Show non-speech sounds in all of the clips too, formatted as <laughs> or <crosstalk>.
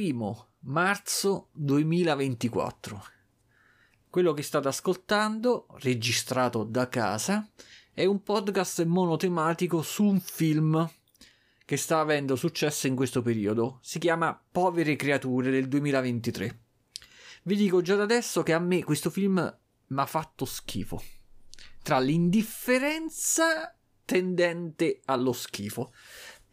primo marzo 2024. Quello che state ascoltando, registrato da casa, è un podcast monotematico su un film che sta avendo successo in questo periodo. Si chiama Povere creature del 2023. Vi dico già da adesso che a me questo film mi ha fatto schifo. Tra l'indifferenza tendente allo schifo.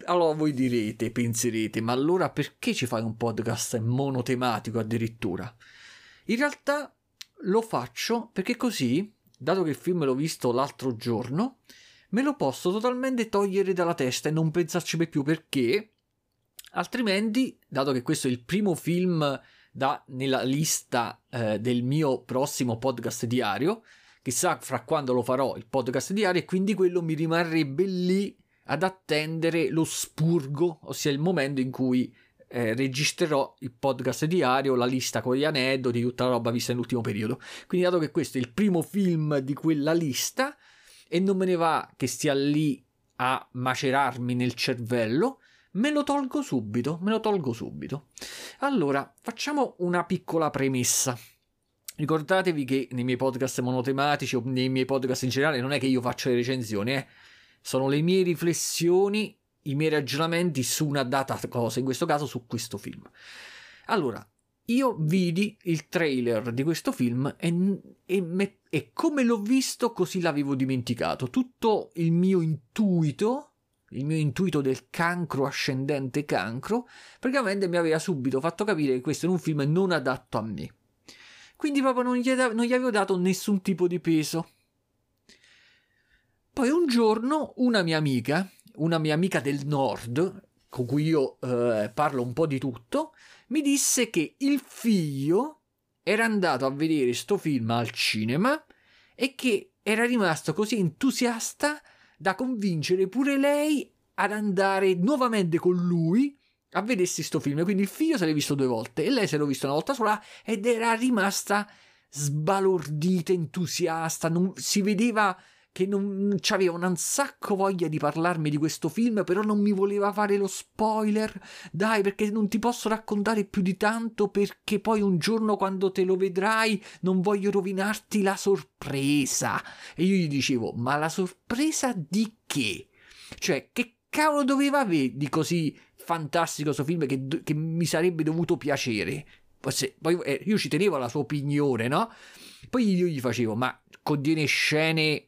Allora voi direte, penserete, ma allora perché ci fai un podcast monotematico addirittura? In realtà lo faccio perché così, dato che il film l'ho visto l'altro giorno, me lo posso totalmente togliere dalla testa e non pensarci più perché altrimenti, dato che questo è il primo film da, nella lista eh, del mio prossimo podcast diario, chissà fra quando lo farò il podcast diario e quindi quello mi rimarrebbe lì ad attendere lo spurgo, ossia il momento in cui eh, registrerò il podcast diario, la lista con gli aneddoti, tutta la roba vista nell'ultimo periodo. Quindi, dato che questo è il primo film di quella lista e non me ne va che stia lì a macerarmi nel cervello, me lo tolgo subito, me lo tolgo subito. Allora, facciamo una piccola premessa. Ricordatevi che nei miei podcast monotematici o nei miei podcast in generale non è che io faccio le recensioni, eh sono le mie riflessioni, i miei ragionamenti su una data cosa, in questo caso su questo film. Allora, io vidi il trailer di questo film e, e, me, e come l'ho visto così l'avevo dimenticato. Tutto il mio intuito, il mio intuito del cancro ascendente cancro, praticamente mi aveva subito fatto capire che questo è un film non adatto a me. Quindi proprio non gli, non gli avevo dato nessun tipo di peso. Poi un giorno una mia amica, una mia amica del nord, con cui io eh, parlo un po' di tutto, mi disse che il figlio era andato a vedere sto film al cinema e che era rimasto così entusiasta da convincere pure lei ad andare nuovamente con lui a vedersi sto film. Quindi il figlio se l'è visto due volte e lei se l'ha visto una volta sola ed era rimasta sbalordita, entusiasta, non, si vedeva che non aveva un sacco voglia di parlarmi di questo film, però non mi voleva fare lo spoiler. Dai, perché non ti posso raccontare più di tanto, perché poi un giorno quando te lo vedrai non voglio rovinarti la sorpresa. E io gli dicevo, ma la sorpresa di che? Cioè, che cavolo doveva avere di così fantastico questo film che, che, mi sarebbe dovuto piacere? Poi eh, io ci tenevo alla sua opinione, no? Poi io gli facevo, ma contiene scene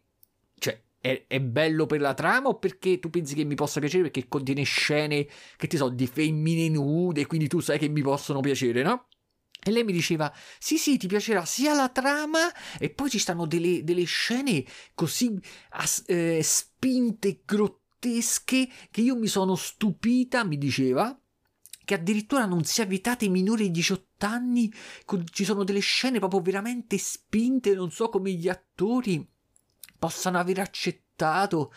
è, è, bello per la trama o perché tu pensi che mi possa piacere perché contiene scene che ti so di femmine nude quindi tu sai che mi possono piacere no? E lei mi diceva: Sì, sì, ti piacerà sia la trama, e poi ci stanno delle, delle scene così as, eh, spinte, grottesche, che io mi sono stupita, mi diceva, che addirittura non sia vietato ai minori di 18 anni. Ci sono delle scene proprio veramente spinte, non so come gli attori possano aver accettato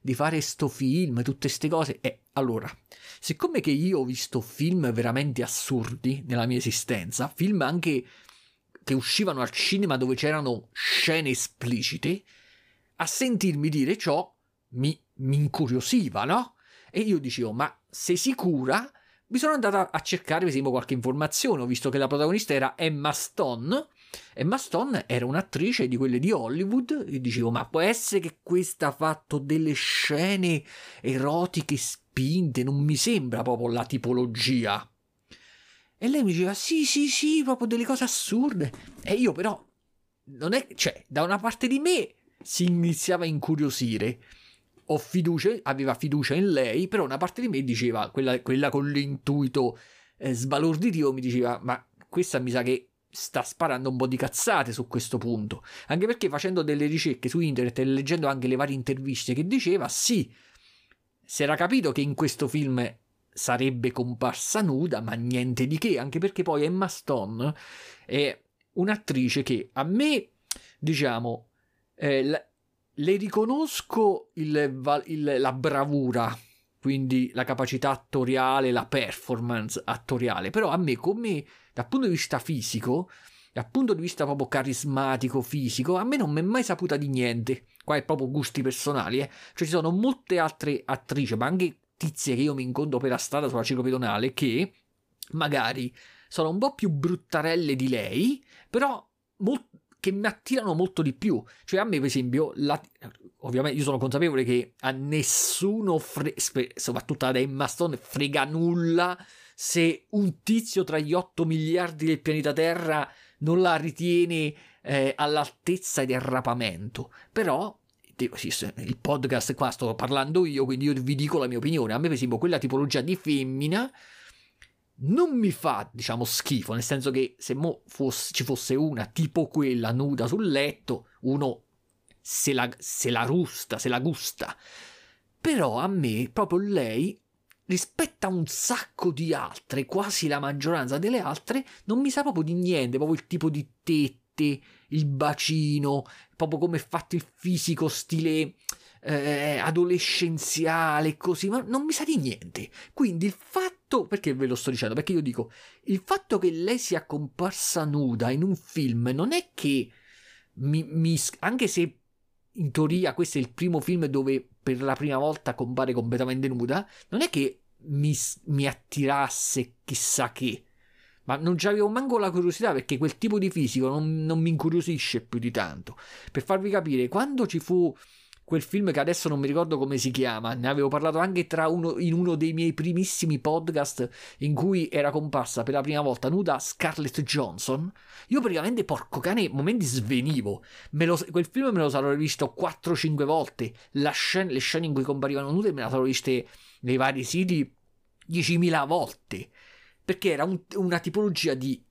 di fare sto film, tutte queste cose. E allora, siccome che io ho visto film veramente assurdi nella mia esistenza, film anche che uscivano al cinema dove c'erano scene esplicite, a sentirmi dire ciò mi, mi incuriosiva, no? E io dicevo, ma sei sicura? Mi sono andata a cercare, per esempio, qualche informazione. Ho visto che la protagonista era Emma Stone, Emma Stone era un'attrice di quelle di Hollywood e dicevo ma può essere che questa ha fatto delle scene erotiche spinte, non mi sembra proprio la tipologia. E lei mi diceva sì sì sì, proprio delle cose assurde. E io però, non è, cioè, da una parte di me si iniziava a incuriosire. Ho fiducia, aveva fiducia in lei, però una parte di me diceva, quella, quella con l'intuito eh, sbalorditivo, mi diceva ma questa mi sa che sta sparando un po' di cazzate su questo punto. Anche perché facendo delle ricerche su internet e leggendo anche le varie interviste che diceva, sì, si era capito che in questo film sarebbe comparsa nuda, ma niente di che, anche perché poi Emma Stone è un'attrice che a me, diciamo, eh, le riconosco il, il, la bravura, quindi la capacità attoriale, la performance attoriale, però a me come dal punto di vista fisico, dal punto di vista proprio carismatico, fisico, a me non mi è mai saputa di niente. Qua è proprio gusti personali, eh. Cioè ci sono molte altre attrici, ma anche tizie che io mi incontro per la strada sulla ciclopedonale che magari sono un po' più bruttarelle di lei, però molt- che mi attirano molto di più. Cioè a me, per esempio, la... ovviamente io sono consapevole che a nessuno, fre... soprattutto ad Emma Stone, frega nulla se un tizio tra gli 8 miliardi del pianeta Terra non la ritiene eh, all'altezza del rapamento. Però il podcast qua sto parlando io, quindi io vi dico la mia opinione. A me, per esempio, quella tipologia di femmina non mi fa, diciamo, schifo, nel senso che se fosse, ci fosse una tipo quella nuda sul letto, uno se la, se la rusta, se la gusta. Però a me, proprio lei, rispetto a un sacco di altre, quasi la maggioranza delle altre, non mi sa proprio di niente, proprio il tipo di tette, il bacino, proprio come è fatto il fisico stile eh, adolescenziale, così, ma non mi sa di niente. Quindi il fatto, perché ve lo sto dicendo? Perché io dico, il fatto che lei sia comparsa nuda in un film non è che mi, mi anche se in teoria questo è il primo film dove per la prima volta compare completamente nuda, non è che mi, mi attirasse chissà che. Ma non c'avevo manco la curiosità perché quel tipo di fisico non, non mi incuriosisce più di tanto. Per farvi capire, quando ci fu quel film che adesso non mi ricordo come si chiama, ne avevo parlato anche uno, in uno dei miei primissimi podcast in cui era comparsa per la prima volta nuda Scarlett Johnson. Io praticamente, porco cane, momenti svenivo. Lo, quel film me lo sarò rivisto 4-5 volte. Scena, le scene in cui comparivano nude me le sarò viste nei vari siti 10.000 volte. Perché era un, una tipologia di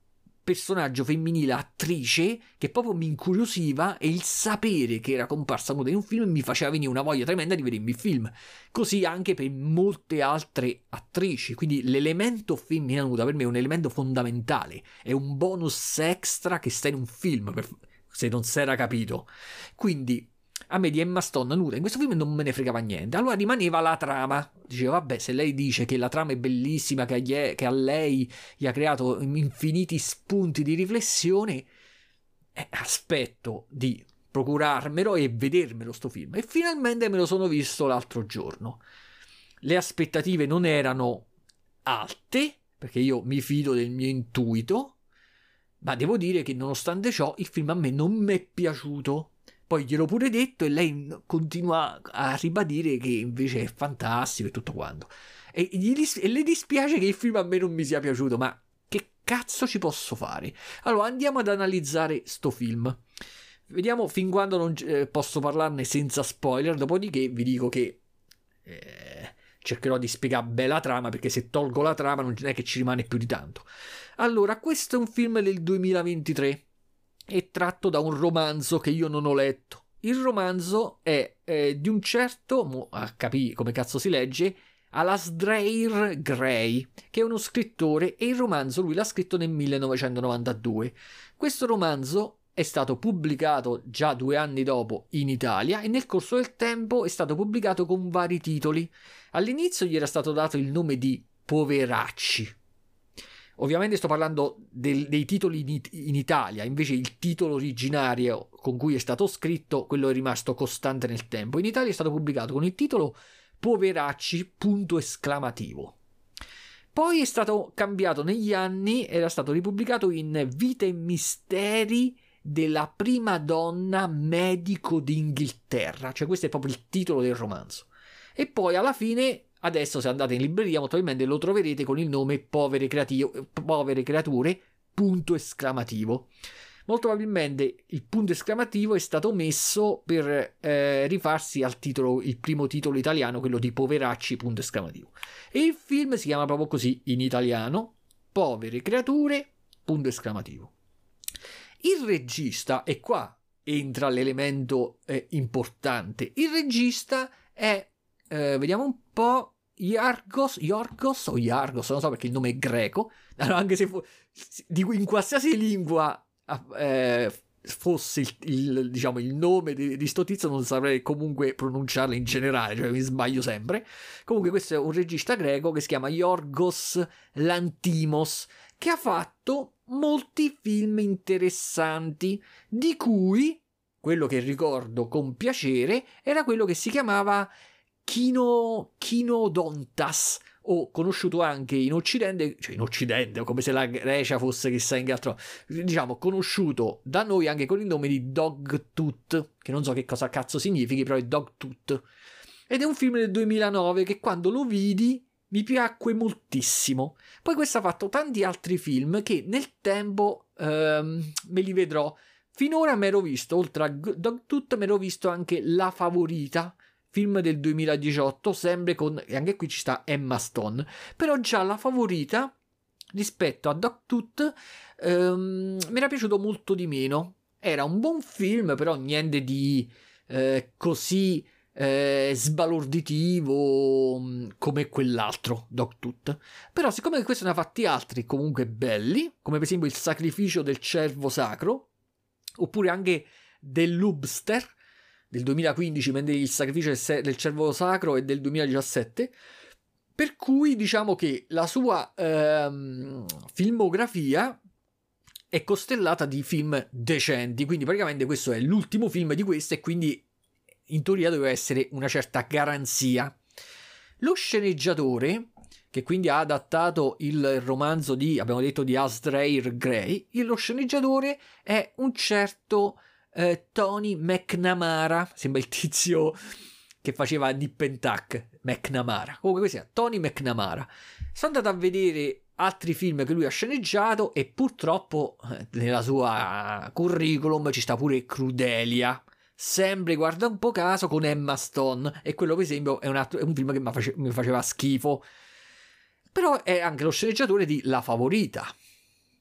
personaggio femminile attrice che proprio mi incuriosiva e il sapere che era comparsa nuda in un film mi faceva venire una voglia tremenda di vedermi il film. Così anche per molte altre attrici. Quindi l'elemento femmina nuda per me è un elemento fondamentale, è un bonus extra che sta in un film, per... se non si era capito. Quindi a me di Emma Stone nuda in questo film non me ne fregava niente. Allora rimaneva la trama. Dicevo, vabbè, se lei dice che la trama è bellissima, che a, che a lei gli ha creato infiniti spunti di riflessione, eh, aspetto di procurarmelo e vedermelo sto film. E finalmente me lo sono visto l'altro giorno. Le aspettative non erano alte, perché io mi fido del mio intuito, ma devo dire che nonostante ciò il film a me non mi è piaciuto poi gliel'ho pure detto e lei continua a ribadire che invece è fantastico e tutto quanto. E, dis- e le dispiace che il film a me non mi sia piaciuto, ma che cazzo ci posso fare? Allora andiamo ad analizzare sto film. Vediamo fin quando non eh, posso parlarne senza spoiler, dopodiché vi dico che eh, cercherò di spiegare bene la trama perché se tolgo la trama non è che ci rimane più di tanto. Allora, questo è un film del 2023 è tratto da un romanzo che io non ho letto. Il romanzo è eh, di un certo, a capire come cazzo si legge, Alasdair Gray, che è uno scrittore e il romanzo lui l'ha scritto nel 1992. Questo romanzo è stato pubblicato già due anni dopo in Italia e nel corso del tempo è stato pubblicato con vari titoli. All'inizio gli era stato dato il nome di Poveracci, Ovviamente sto parlando del, dei titoli in, in, Italia, invece il titolo originario con cui è stato scritto, quello è rimasto costante nel tempo. In Italia è stato pubblicato con il titolo Poveracci, punto esclamativo. Poi è stato cambiato negli anni, era stato ripubblicato in Vita e Misteri della prima donna medico d'Inghilterra, cioè questo è proprio il titolo del romanzo. E poi alla fine Adesso se andate in libreria molto probabilmente lo troverete con il nome Povere, creatio- povere creature, punto esclamativo. Molto probabilmente il punto esclamativo è stato messo per eh, rifarsi al titolo, il primo titolo italiano, quello di Poveracci, punto esclamativo. E il film si chiama proprio così in italiano, Povere creature, punto esclamativo. Il regista, e qua entra l'elemento eh, importante, il regista è eh, vediamo un po'. Iargos, Iorgos o Iargos, non so perché il nome è greco, <laughs> allora, anche se fu, in qualsiasi lingua eh, fosse il, il, diciamo, il nome di, di sto tizio non saprei comunque pronunciarlo in generale, cioè mi sbaglio sempre. Comunque questo è un regista greco che si chiama Iorgos Lantimos, che ha fatto molti film interessanti, di cui quello che ricordo con piacere era quello che si chiamava Kino, Kinodontas, o conosciuto anche in Occidente, cioè in Occidente, come se la Grecia fosse chissà in che altro, diciamo conosciuto da noi anche con il nome di Dogtooth, che non so che cosa cazzo significhi, però è Dogtooth. Ed è un film del 2009 che quando lo vidi mi piacque moltissimo. Poi questo ha fatto tanti altri film che nel tempo ehm, me li vedrò. Finora mi ero visto, oltre a Dogtooth, mi ero visto anche La Favorita, film del 2018, sempre con, e anche qui ci sta Emma Stone, però già la favorita rispetto a Dogtooth ehm, mi era piaciuto molto di meno. Era un buon film, però niente di eh, così eh, sbalorditivo mm, come quell'altro, Dogtooth. Però siccome questo ne ha fatti altri comunque belli, come per esempio il sacrificio del cervo sacro, oppure anche del Lobster, del 2015, mentre il sacrificio del cervo sacro è del 2017. Per cui diciamo che la sua ehm, filmografia è costellata di film decenti, quindi praticamente questo è l'ultimo film di questo e quindi in teoria doveva essere una certa garanzia. Lo sceneggiatore, che quindi ha adattato il romanzo di, abbiamo detto, di Asdreir Gray, lo sceneggiatore è un certo eh, Tony McNamara, sembra il tizio che faceva Nip and Tuck, McNamara. Comunque questo è Tony McNamara. Sono andato a vedere altri film che lui ha sceneggiato e purtroppo eh, nella sua curriculum ci sta pure Crudelia. Sempre guarda un po' caso con Emma Stone e quello per esempio è un, altro, è un film che mi, face, mi faceva schifo. Però è anche lo sceneggiatore di La Favorita.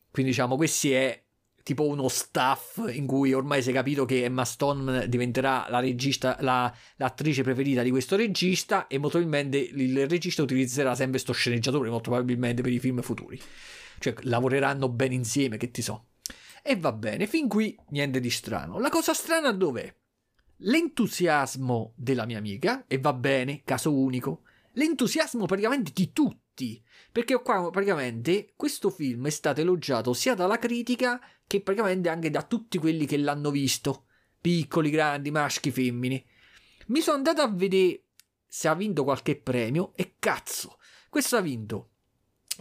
Quindi diciamo questi è tipo uno staff in cui ormai si è capito che Emma Stone diventerà la regista, la, l'attrice preferita di questo regista e molto probabilmente il regista utilizzerà sempre sto sceneggiatore molto probabilmente per i film futuri. Cioè lavoreranno bene insieme, che ti so. E va bene, fin qui niente di strano. La cosa strana dov'è? L'entusiasmo della mia amica, e va bene, caso unico, l'entusiasmo praticamente di tutti perché qua praticamente questo film è stato elogiato sia dalla critica che praticamente anche da tutti quelli che l'hanno visto, piccoli, grandi, maschi, femmine. Mi sono andato a vedere se ha vinto qualche premio e cazzo, questo ha vinto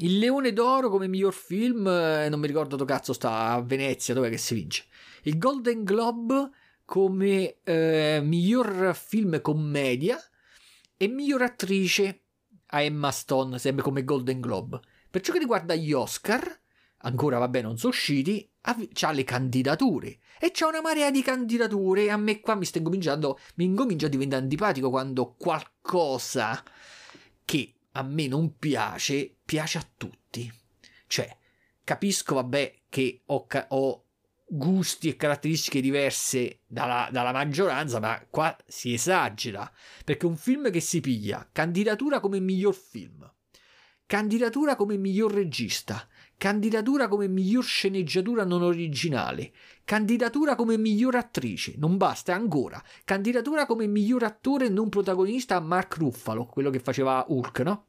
il Leone d'Oro come miglior film, eh, non mi ricordo dove cazzo sta, a Venezia, dove che si vince. Il Golden Globe come eh, miglior film commedia e miglior attrice a Emma Stone, sempre come Golden Globe. Per ciò che riguarda gli Oscar, ancora vabbè non sono usciti, c'ha le candidature. E c'è una marea di candidature. E a me qua mi sta incominciando mi incomincia a diventare antipatico quando qualcosa che a me non piace piace a tutti. Cioè capisco vabbè che ho, ho gusti e caratteristiche diverse dalla, dalla, maggioranza, ma qua si esagera. Perché un film che si piglia candidatura come miglior film, candidatura come miglior regista, candidatura come miglior sceneggiatura non originale, candidatura come miglior attrice, non basta ancora, candidatura come miglior attore non protagonista a Mark Ruffalo, quello che faceva Hulk, no?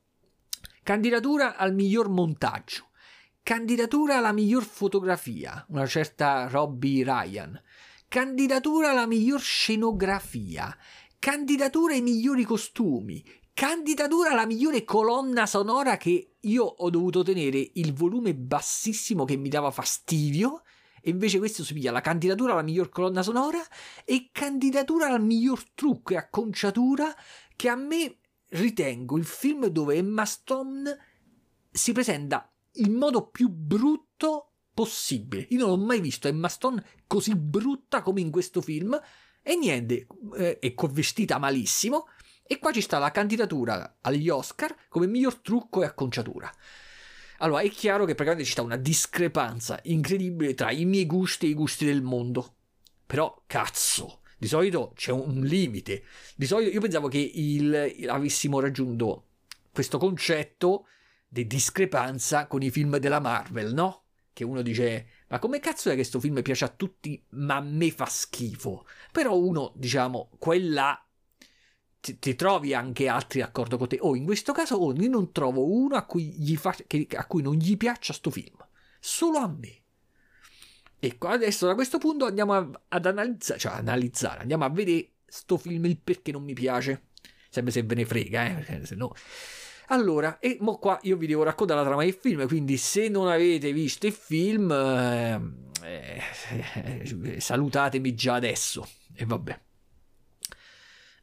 Candidatura al miglior montaggio Candidatura alla miglior fotografia, una certa Robbie Ryan. Candidatura alla miglior scenografia. Candidatura ai migliori costumi. Candidatura alla migliore colonna sonora che io ho dovuto tenere il volume bassissimo che mi dava fastidio. E invece questo si piglia la candidatura alla miglior colonna sonora e candidatura al miglior trucco e acconciatura che a me ritengo il film dove Emma Stone si presenta il modo più brutto possibile. Io non ho mai visto Emma Stone così brutta come in questo film. E niente, eh, è vestita malissimo. E qua ci sta la candidatura agli Oscar come miglior trucco e acconciatura. Allora, è chiaro che praticamente ci sta una discrepanza incredibile tra i miei gusti e i gusti del mondo. Però, cazzo, di solito c'è un limite. Di solito io pensavo che il, avessimo raggiunto questo concetto di discrepanza con i film della Marvel, no? Che uno dice, ma come cazzo è che questo film piace a tutti, ma a me fa schifo? Però uno, diciamo, quella ti, ti, trovi anche altri d'accordo con te. Oh, in questo caso oh, io non trovo uno a cui, fa, che, a cui non gli piaccia sto film. Solo a me. Ecco, adesso da questo punto andiamo a, ad analizzare, cioè analizzare, andiamo a vedere sto film il perché non mi piace. sempre se ve ne frega, eh, se no... Allora, e mo qua io vi devo raccontare la trama del film, quindi se non avete visto il film, eh, eh, <laughs> salutatemi già adesso. E vabbè.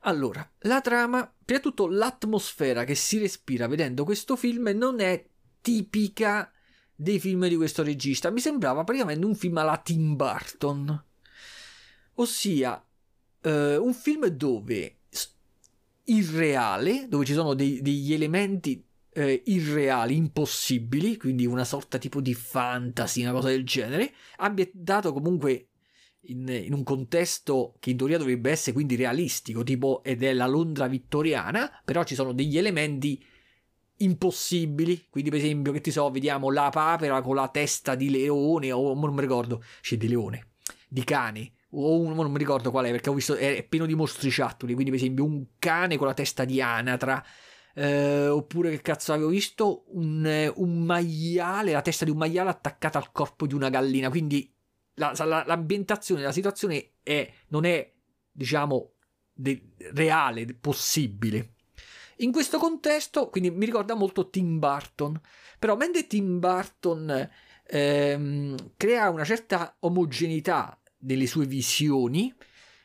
Allora, la trama, prima di tutto l'atmosfera che si respira vedendo questo film non è tipica dei film di questo regista. Mi sembrava praticamente un film alla Tim Burton. Ossia, eh, un film dove irreale, dove ci sono dei, degli elementi eh, irreali, impossibili, quindi una sorta tipo di fantasy, una cosa del genere, abbia dato comunque in, in, un contesto che in teoria dovrebbe essere quindi realistico, tipo ed è la Londra vittoriana, però ci sono degli elementi impossibili, quindi per esempio che ti so, vediamo la papera con la testa di leone o non mi ricordo, c'è di leone, di cane o uno non mi ricordo qual è perché ho visto è pieno di mostriciattoli, quindi per esempio un cane con la testa di anatra eh, oppure che cazzo avevo visto un, un maiale, la testa di un maiale attaccata al corpo di una gallina, quindi la, la, l'ambientazione, la situazione è, non è, diciamo, de, reale, possibile. In questo contesto, quindi mi ricorda molto Tim Burton, però mentre Tim Burton ehm, crea una certa omogeneità delle sue visioni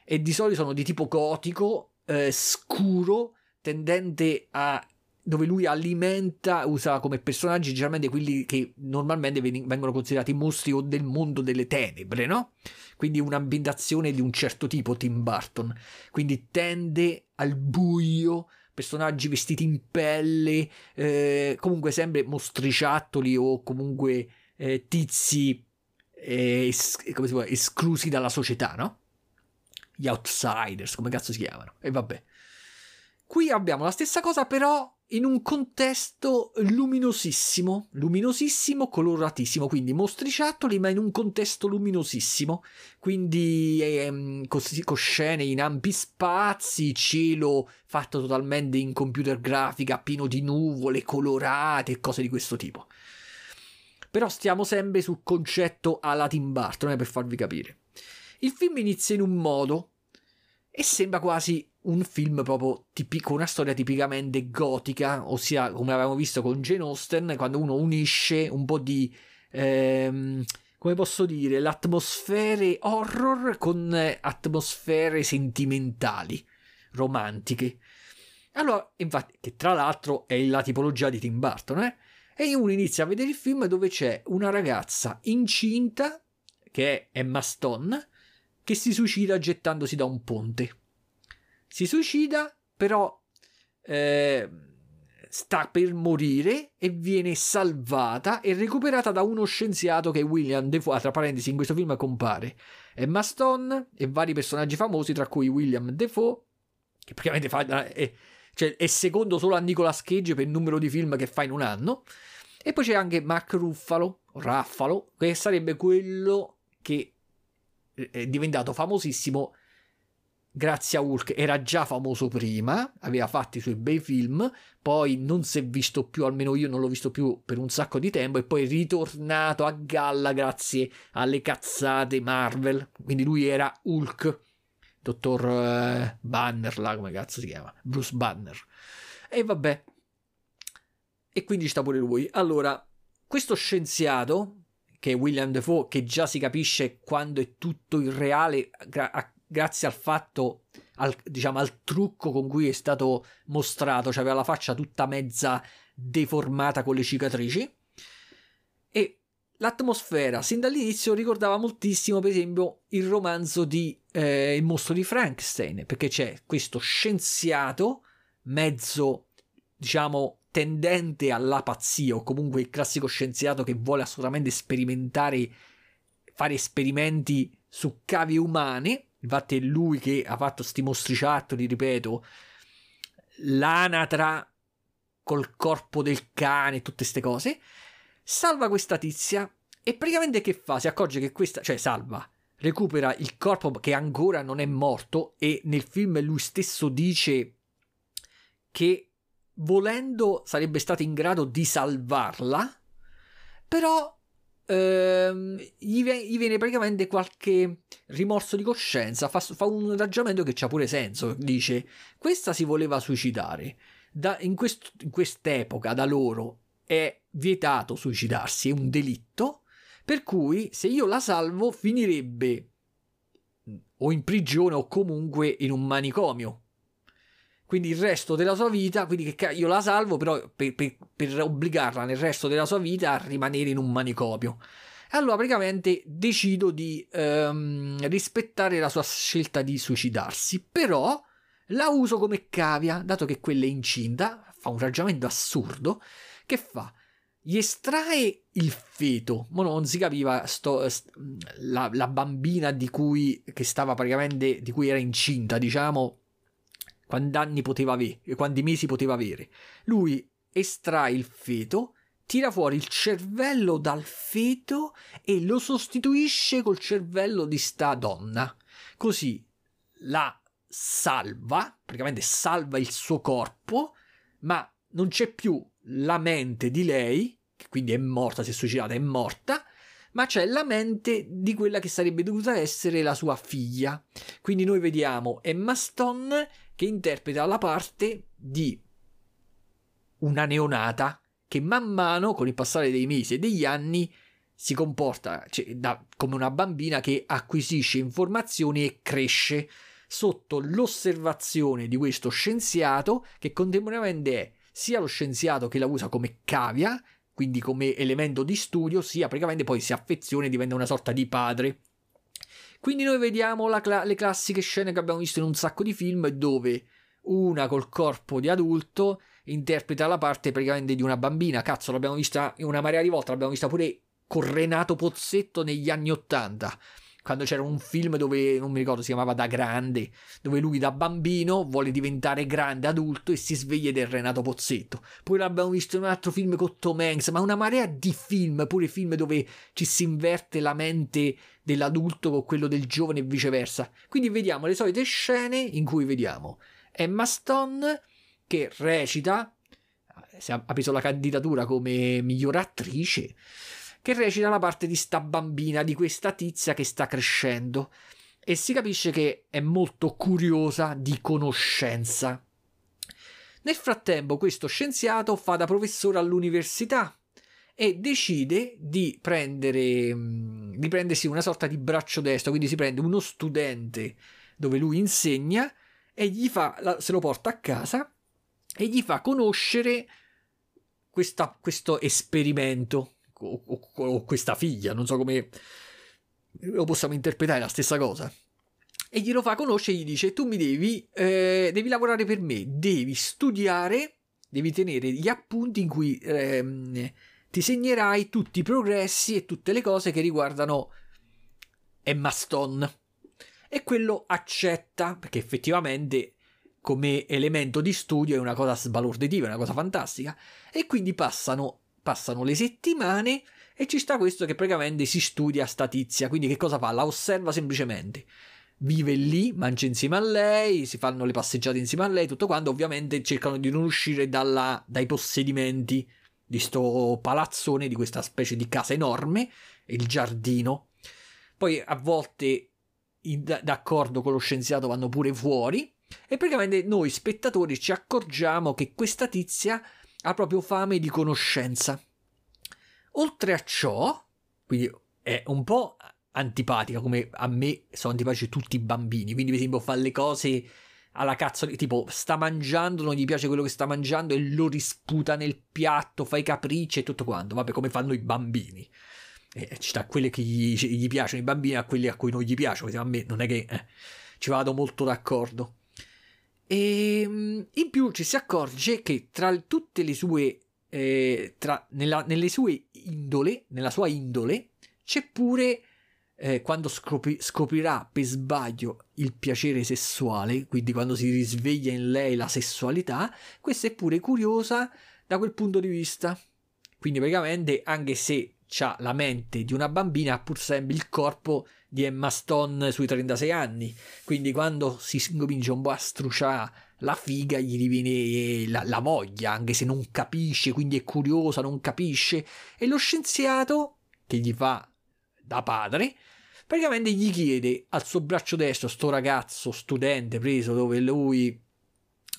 e di solito sono di tipo gotico, eh, scuro, tendente a dove lui alimenta, usa come personaggi generalmente quelli che normalmente vengono considerati mostri o del mondo delle tenebre, no? Quindi un'ambientazione di un certo tipo, Tim Burton. Quindi tende al buio, personaggi vestiti in pelle, eh, comunque sempre mostriciattoli o comunque eh, tizi eh, es- come si può, esclusi dalla società, no? Gli outsiders, come cazzo si chiamano? E vabbè. Qui abbiamo la stessa cosa, però in un contesto luminosissimo, luminosissimo, coloratissimo, quindi mostriciattoli, ma in un contesto luminosissimo, quindi ehm, con, scene in ampi spazi, cielo fatto totalmente in computer grafica, pieno di nuvole colorate e cose di questo tipo. Però stiamo sempre sul concetto alla Tim Burton, per farvi capire. Il film inizia in un modo e sembra quasi un film proprio tipico, una storia tipicamente gotica, ossia come avevamo visto con Jane Austen, quando uno unisce un po' di... Ehm, come posso dire, l'atmosfere horror con atmosfere sentimentali, romantiche. Allora, infatti, che tra l'altro è la tipologia di Tim Burton, eh? E uno inizia a vedere il film dove c'è una ragazza incinta, che è Emma Stone, che si suicida gettandosi da un ponte. Si suicida, però eh, sta per morire e viene salvata e recuperata da uno scienziato che è William Defoe. Tra parentesi, in questo film compare Emma Stone e vari personaggi famosi, tra cui William Defoe, che praticamente fa, è, cioè, è secondo solo a Nicolas Cage per il numero di film che fa in un anno. E poi c'è anche Mark Ruffalo, Raffalo, che sarebbe quello che è diventato famosissimo grazie a Hulk. Era già famoso prima, aveva fatto i suoi bei film, poi non si è visto più, almeno io non l'ho visto più per un sacco di tempo, e poi è ritornato a galla grazie alle cazzate Marvel. Quindi lui era Hulk, dottor uh, Banner, là come cazzo si chiama, Bruce Banner. E vabbè, e quindi sta pure lui. Allora, questo scienziato, che è William Defoe, che già si capisce quando è tutto irreale, a- grazie al fatto, al, diciamo, al trucco con cui è stato mostrato, cioè aveva la faccia tutta mezza deformata con le cicatrici. E l'atmosfera, sin dall'inizio, ricordava moltissimo, per esempio, il romanzo di eh, Il mostro di Frankenstein, perché c'è questo scienziato mezzo, diciamo, tendente alla pazzia o comunque il classico scienziato che vuole assolutamente sperimentare, fare esperimenti su cavi umane. Infatti è lui che ha fatto sti mostriciattoli, ripeto, l'anatra col corpo del cane, tutte queste cose. Salva questa tizia e praticamente che fa? Si accorge che questa, cioè salva, recupera il corpo che ancora non è morto e nel film lui stesso dice che volendo sarebbe stato in grado di salvarla, però ehm, gli, gli, viene praticamente qualche rimorso di coscienza, fa, fa un ragionamento che ha pure senso, dice questa si voleva suicidare, da, in, quest, in quest'epoca da loro è vietato suicidarsi, è un delitto, per cui se io la salvo finirebbe o in prigione o comunque in un manicomio. Quindi il resto della sua vita, quindi che io la salvo però per, per, per obbligarla nel resto della sua vita a rimanere in un manicomio. Allora praticamente decido di ehm, rispettare la sua scelta di suicidarsi, però la uso come cavia, dato che quella è incinta, fa un ragionamento assurdo, che fa? Gli estrae il feto, ma non si capiva sto, la, la, bambina di cui, che stava praticamente, di cui era incinta, diciamo, quanti anni poteva avere, quanti mesi poteva avere. Lui estrae il feto, tira fuori il cervello dal feto e lo sostituisce col cervello di sta donna. Così la salva, praticamente salva il suo corpo, ma non c'è più la mente di lei, che quindi è morta, si è suicidata, è morta, ma c'è la mente di quella che sarebbe dovuta essere la sua figlia. Quindi noi vediamo Emma Stone che interpreta la parte di una neonata che man mano, con il passare dei mesi e degli anni, si comporta cioè, da, come una bambina che acquisisce informazioni e cresce sotto l'osservazione di questo scienziato che contemporaneamente è sia lo scienziato che la usa come cavia, quindi come elemento di studio, sia praticamente poi si affeziona e diventa una sorta di padre. Quindi noi vediamo cla- le classiche scene che abbiamo visto in un sacco di film dove una col corpo di adulto interpreta la parte praticamente di una bambina. Cazzo, l'abbiamo vista una marea di volte, l'abbiamo vista pure con Renato Pozzetto negli anni Ottanta quando c'era un film dove non mi ricordo si chiamava Da Grande, dove lui da bambino vuole diventare grande adulto e si sveglia del Renato Pozzetto. Poi l'abbiamo visto in un altro film con Tom Hanks, ma una marea di film, pure film dove ci si inverte la mente dell'adulto con quello del giovane e viceversa. Quindi vediamo le solite scene in cui vediamo Emma Stone che recita, ha preso la candidatura come miglior attrice che recita la parte di sta bambina, di questa tizia che sta crescendo e si capisce che è molto curiosa di conoscenza. Nel frattempo questo scienziato fa da professore all'università e decide di, prendere, di prendersi una sorta di braccio destro, quindi si prende uno studente dove lui insegna e gli fa, se lo porta a casa e gli fa conoscere questa, questo esperimento o, o, o questa figlia, non so come lo possiamo interpretare la stessa cosa. E glielo fa conoscere e gli dice: Tu mi devi, eh, devi lavorare per me, devi studiare, devi tenere gli appunti in cui eh, ti segnerai tutti i progressi e tutte le cose che riguardano Emma Stone. E quello accetta perché effettivamente come elemento di studio è una cosa sbalorditiva, è una cosa fantastica. E quindi passano passano le settimane e ci sta questo che praticamente si studia sta tizia. Quindi che cosa fa? La osserva semplicemente. Vive lì, mangia insieme a lei, si fanno le passeggiate insieme a lei, tutto quanto. Ovviamente cercano di non uscire dalla, dai possedimenti di sto palazzone, di questa specie di casa enorme, il giardino. Poi a volte, d'accordo con lo scienziato, vanno pure fuori. E praticamente noi spettatori ci accorgiamo che questa tizia ha proprio fame di conoscenza. Oltre a ciò, quindi è un po' antipatica, come a me sono antipatici tutti i bambini, quindi per esempio fa le cose alla cazzo, tipo sta mangiando, non gli piace quello che sta mangiando e lo risputa nel piatto, fa i capricci e tutto quanto, vabbè come fanno i bambini. E ci sta quelle che gli, gli, piacciono i bambini a quelli a cui non gli piacciono, a me non è che eh, ci vado molto d'accordo. E ehm, in più ci si accorge che tra tutte le sue, eh, tra, nella, nelle sue indole, nella sua indole, c'è pure eh, quando scopri, scoprirà per sbaglio il piacere sessuale, quindi quando si risveglia in lei la sessualità, questa è pure curiosa da quel punto di vista. Quindi praticamente anche se ha la mente di una bambina, ha pur sempre il corpo di Emma Stone sui 36 anni. Quindi quando si comincia un po' a struciare la figa, gli diviene la, la voglia, anche se non capisce, quindi è curiosa, non capisce. E lo scienziato che gli fa da padre, praticamente gli chiede al suo braccio destro, sto ragazzo studente preso dove lui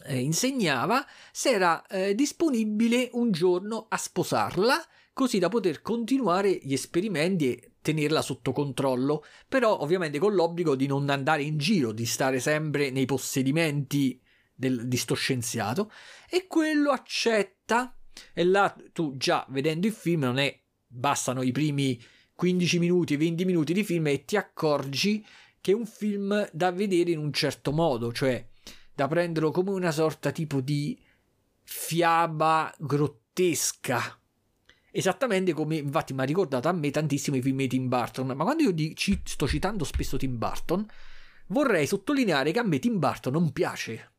eh, insegnava, se era eh, disponibile un giorno a sposarla così da poter continuare gli esperimenti e tenerla sotto controllo, però ovviamente con l'obbligo di non andare in giro, di stare sempre nei possedimenti del, di sto scienziato e quello accetta e là tu già vedendo il film non è bastano i primi 15 minuti, 20 minuti di film e ti accorgi che è un film da vedere in un certo modo, cioè da prenderlo come una sorta tipo di fiaba grottesca. Esattamente come infatti mi ha ricordato a me tantissimo i film di Tim Burton, ma quando io di, sto citando spesso Tim Burton, vorrei sottolineare che a me Tim Burton non piace.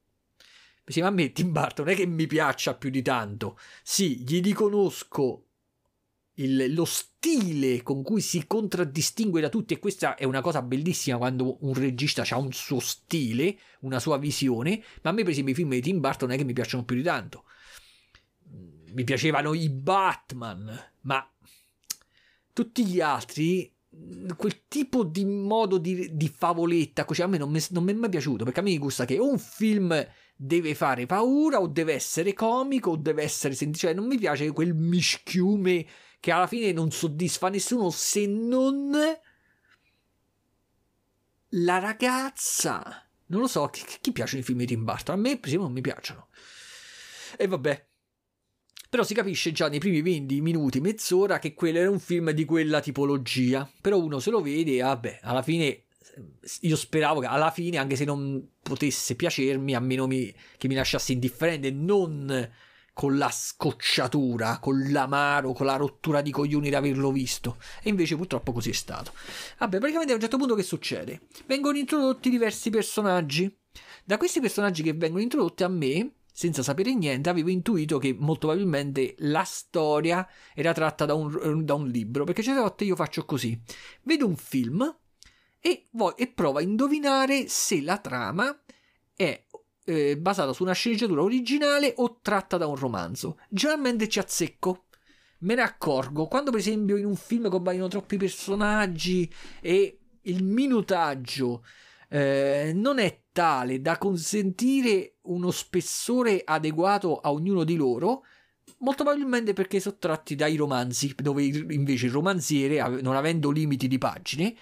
Sì, ma a me Tim Burton non è che mi piaccia più di tanto. Sì, gli riconosco il, lo stile con cui si contraddistingue da tutti e questa è una cosa bellissima quando un regista ha un suo stile, una sua visione, ma a me per esempio i film di Tim Burton non è che mi piacciono più di tanto. Mi piacevano i Batman, ma tutti gli altri quel tipo di modo di, di favoletta così a me non mi, non mi è mai piaciuto perché a me mi gusta che un film deve fare paura o deve essere comico o deve essere semplice cioè non mi piace quel mischiume che alla fine non soddisfa nessuno se non la ragazza. Non lo so, chi, chi piacciono i film di Tim Burton? A me, per esempio, non mi piacciono. E vabbè. Però si capisce già nei primi 20 minuti, mezz'ora, che quello era un film di quella tipologia. Però uno se lo vede vabbè, alla fine io speravo che alla fine, anche se non potesse piacermi, almeno mi, che mi lasciasse indifferente, non con la scocciatura, con l'amaro, con la rottura di coglioni di averlo visto. E invece purtroppo così è stato. Vabbè, praticamente a un certo punto che succede? Vengono introdotti diversi personaggi. Da questi personaggi che vengono introdotti a me, senza sapere niente, avevo intuito che molto probabilmente la storia era tratta da un, da un libro, perché certe volte io faccio così. Vedo un film e, e provo a indovinare se la trama è eh, basata su una sceneggiatura originale o tratta da un romanzo. Generalmente ci azzecco. Me ne accorgo quando, per esempio, in un film compaiono troppi personaggi e il minutaggio eh, non è tale da consentire uno spessore adeguato a ognuno di loro. Molto probabilmente perché sono tratti dai romanzi, dove invece il romanziere, non avendo limiti di pagine,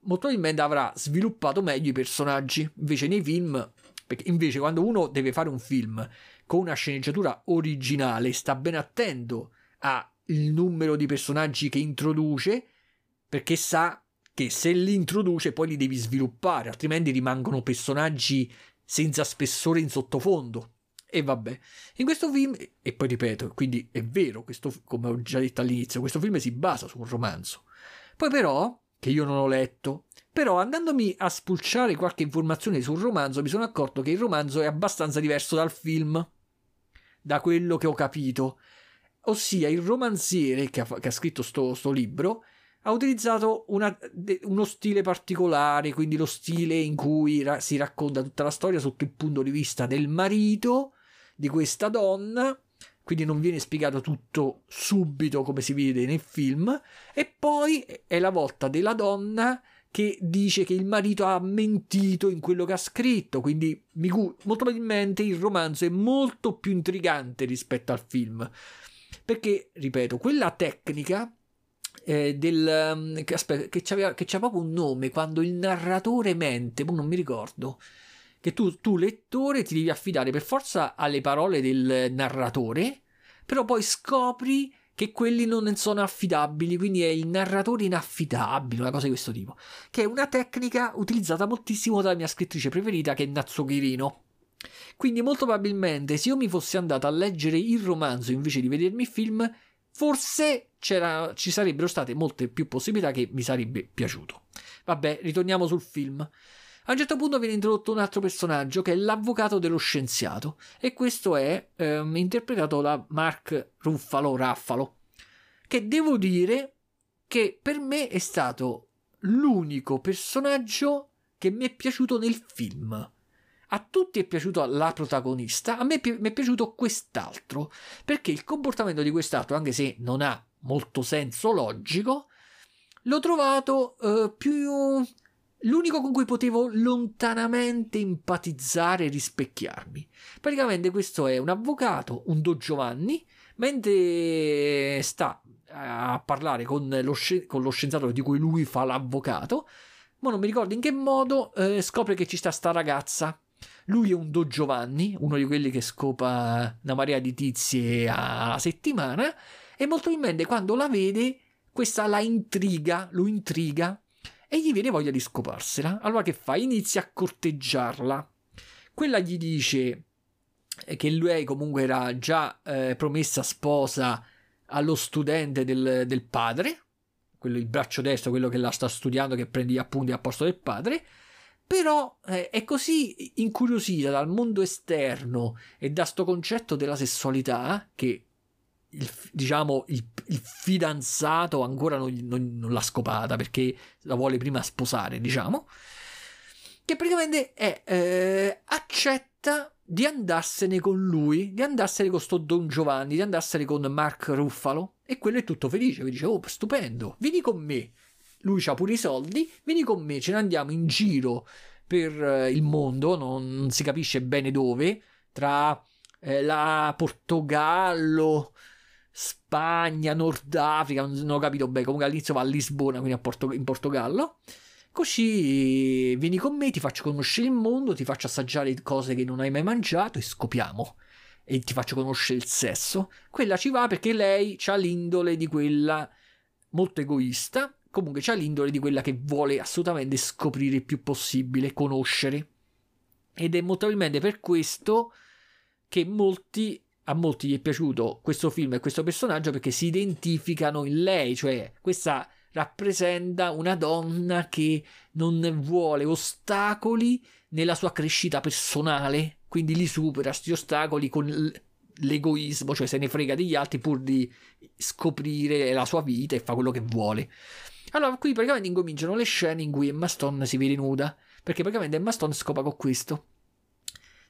molto probabilmente avrà sviluppato meglio i personaggi. Invece nei film perché invece quando uno deve fare un film con una sceneggiatura originale, sta ben attento al numero di personaggi che introduce, perché sa che se li introduce poi li devi sviluppare, altrimenti rimangono personaggi senza spessore in sottofondo. E vabbè, in questo film, e poi ripeto, quindi è vero, questo, come ho già detto all'inizio, questo film si basa su un romanzo. Poi però, che io non ho letto, però andandomi a spulciare qualche informazione sul romanzo mi sono accorto che il romanzo è abbastanza diverso dal film, da quello che ho capito. Ossia, il romanziere che ha, che ha scritto sto, sto, libro ha utilizzato una, uno stile particolare, quindi lo stile in cui ra, si racconta tutta la storia sotto il punto di vista del marito di questa donna quindi non viene spiegato tutto subito come si vede nel film e poi è la volta della donna che dice che il marito ha mentito in quello che ha scritto, quindi molto probabilmente il romanzo è molto più intrigante rispetto al film. Perché, ripeto, quella tecnica eh, del, um, che, aspetta, che, c'aveva, che c'ha proprio un nome quando il narratore mente, non mi ricordo, che tu, tu lettore ti devi affidare per forza alle parole del narratore, però poi scopri che quelli non sono affidabili, quindi è il narratore inaffidabile, una cosa di questo tipo, che è una tecnica utilizzata moltissimo dalla mia scrittrice preferita che è Nazzuchirino. Quindi molto probabilmente se io mi fossi andato a leggere il romanzo invece di vedermi il film, forse ci sarebbero state molte più possibilità che mi sarebbe piaciuto. Vabbè, ritorniamo sul film. A un certo punto viene introdotto un altro personaggio che è l'avvocato dello scienziato e questo è ehm, interpretato da Mark Ruffalo Raffalo, che devo dire che per me è stato l'unico personaggio che mi è piaciuto nel film. A tutti è piaciuta la protagonista, a me mi è piaciuto quest'altro, perché il comportamento di quest'altro, anche se non ha molto senso logico, l'ho trovato uh, più l'unico con cui potevo lontanamente empatizzare e rispecchiarmi. Praticamente questo è un avvocato, un Do Giovanni, mentre sta a parlare con lo, sci- con lo scienziato di cui lui fa l'avvocato, ma non mi ricordo in che modo eh, scopre che ci sta sta ragazza. Lui è un Do Giovanni, uno di quelli che scopa una marea di tizie a settimana, e molto probabilmente quando la vede, questa la intriga, lo intriga e gli viene voglia di scoparsela. Allora che fa? Inizia a corteggiarla. Quella gli dice che lei comunque era già eh, promessa sposa allo studente del, del, padre, quello il braccio destro, quello che la sta studiando, che prende gli appunti al posto del padre. Però eh, è così incuriosita dal mondo esterno e da sto concetto della sessualità che il, diciamo, il, il, fidanzato ancora non, non, non, l'ha scopata perché la vuole prima sposare, diciamo, che praticamente è, eh, accetta di andarsene con lui, di andarsene con sto Don Giovanni, di andarsene con Mark Ruffalo e quello è tutto felice, mi dice, oh, stupendo, vieni con me. Lui ha pure i soldi, vieni con me, ce ne andiamo in giro per eh, il mondo, non, si capisce bene dove, tra eh, la Portogallo, Spagna, Nord Africa, non ho capito bene, comunque all'inizio va a Lisbona, quindi a Porto, in Portogallo. Così vieni con me, ti faccio conoscere il mondo, ti faccio assaggiare cose che non hai mai mangiato e scopiamo. E ti faccio conoscere il sesso. Quella ci va perché lei ha l'indole di quella molto egoista, comunque ha l'indole di quella che vuole assolutamente scoprire il più possibile, conoscere. Ed è molto probabilmente per questo che molti a molti gli è piaciuto questo film e questo personaggio perché si identificano in lei, cioè questa rappresenta una donna che non vuole ostacoli nella sua crescita personale, quindi li supera questi ostacoli con l'egoismo, cioè se ne frega degli altri pur di scoprire la sua vita e fa quello che vuole. Allora, qui praticamente incominciano le scene in cui Emma Stone si vede nuda, perché praticamente Emma Stone scopa con questo.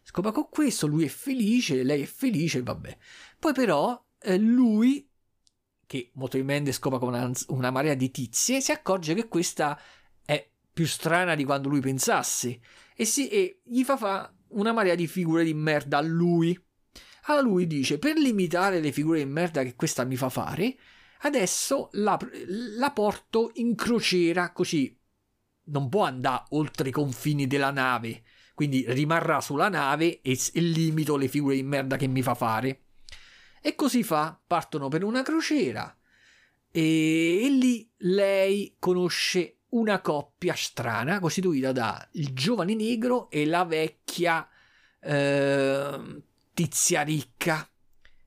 Scopa con questo, lui è felice, lei è felice, vabbè. Poi però eh, lui, che molto probabilmente scopa con una, una marea di tizie, si accorge che questa è più strana di quando lui pensasse e, si, e gli fa fa una marea di figure di merda a lui. Allora lui dice, per limitare le figure di merda che questa mi fa fare, adesso la, la porto in crociera così non può andare oltre i confini della nave quindi rimarrà sulla nave e, e limito le figure di merda che mi fa fare. E così fa, partono per una crociera e, e lì lei conosce una coppia strana costituita da il giovane negro e la vecchia eh, tizia ricca.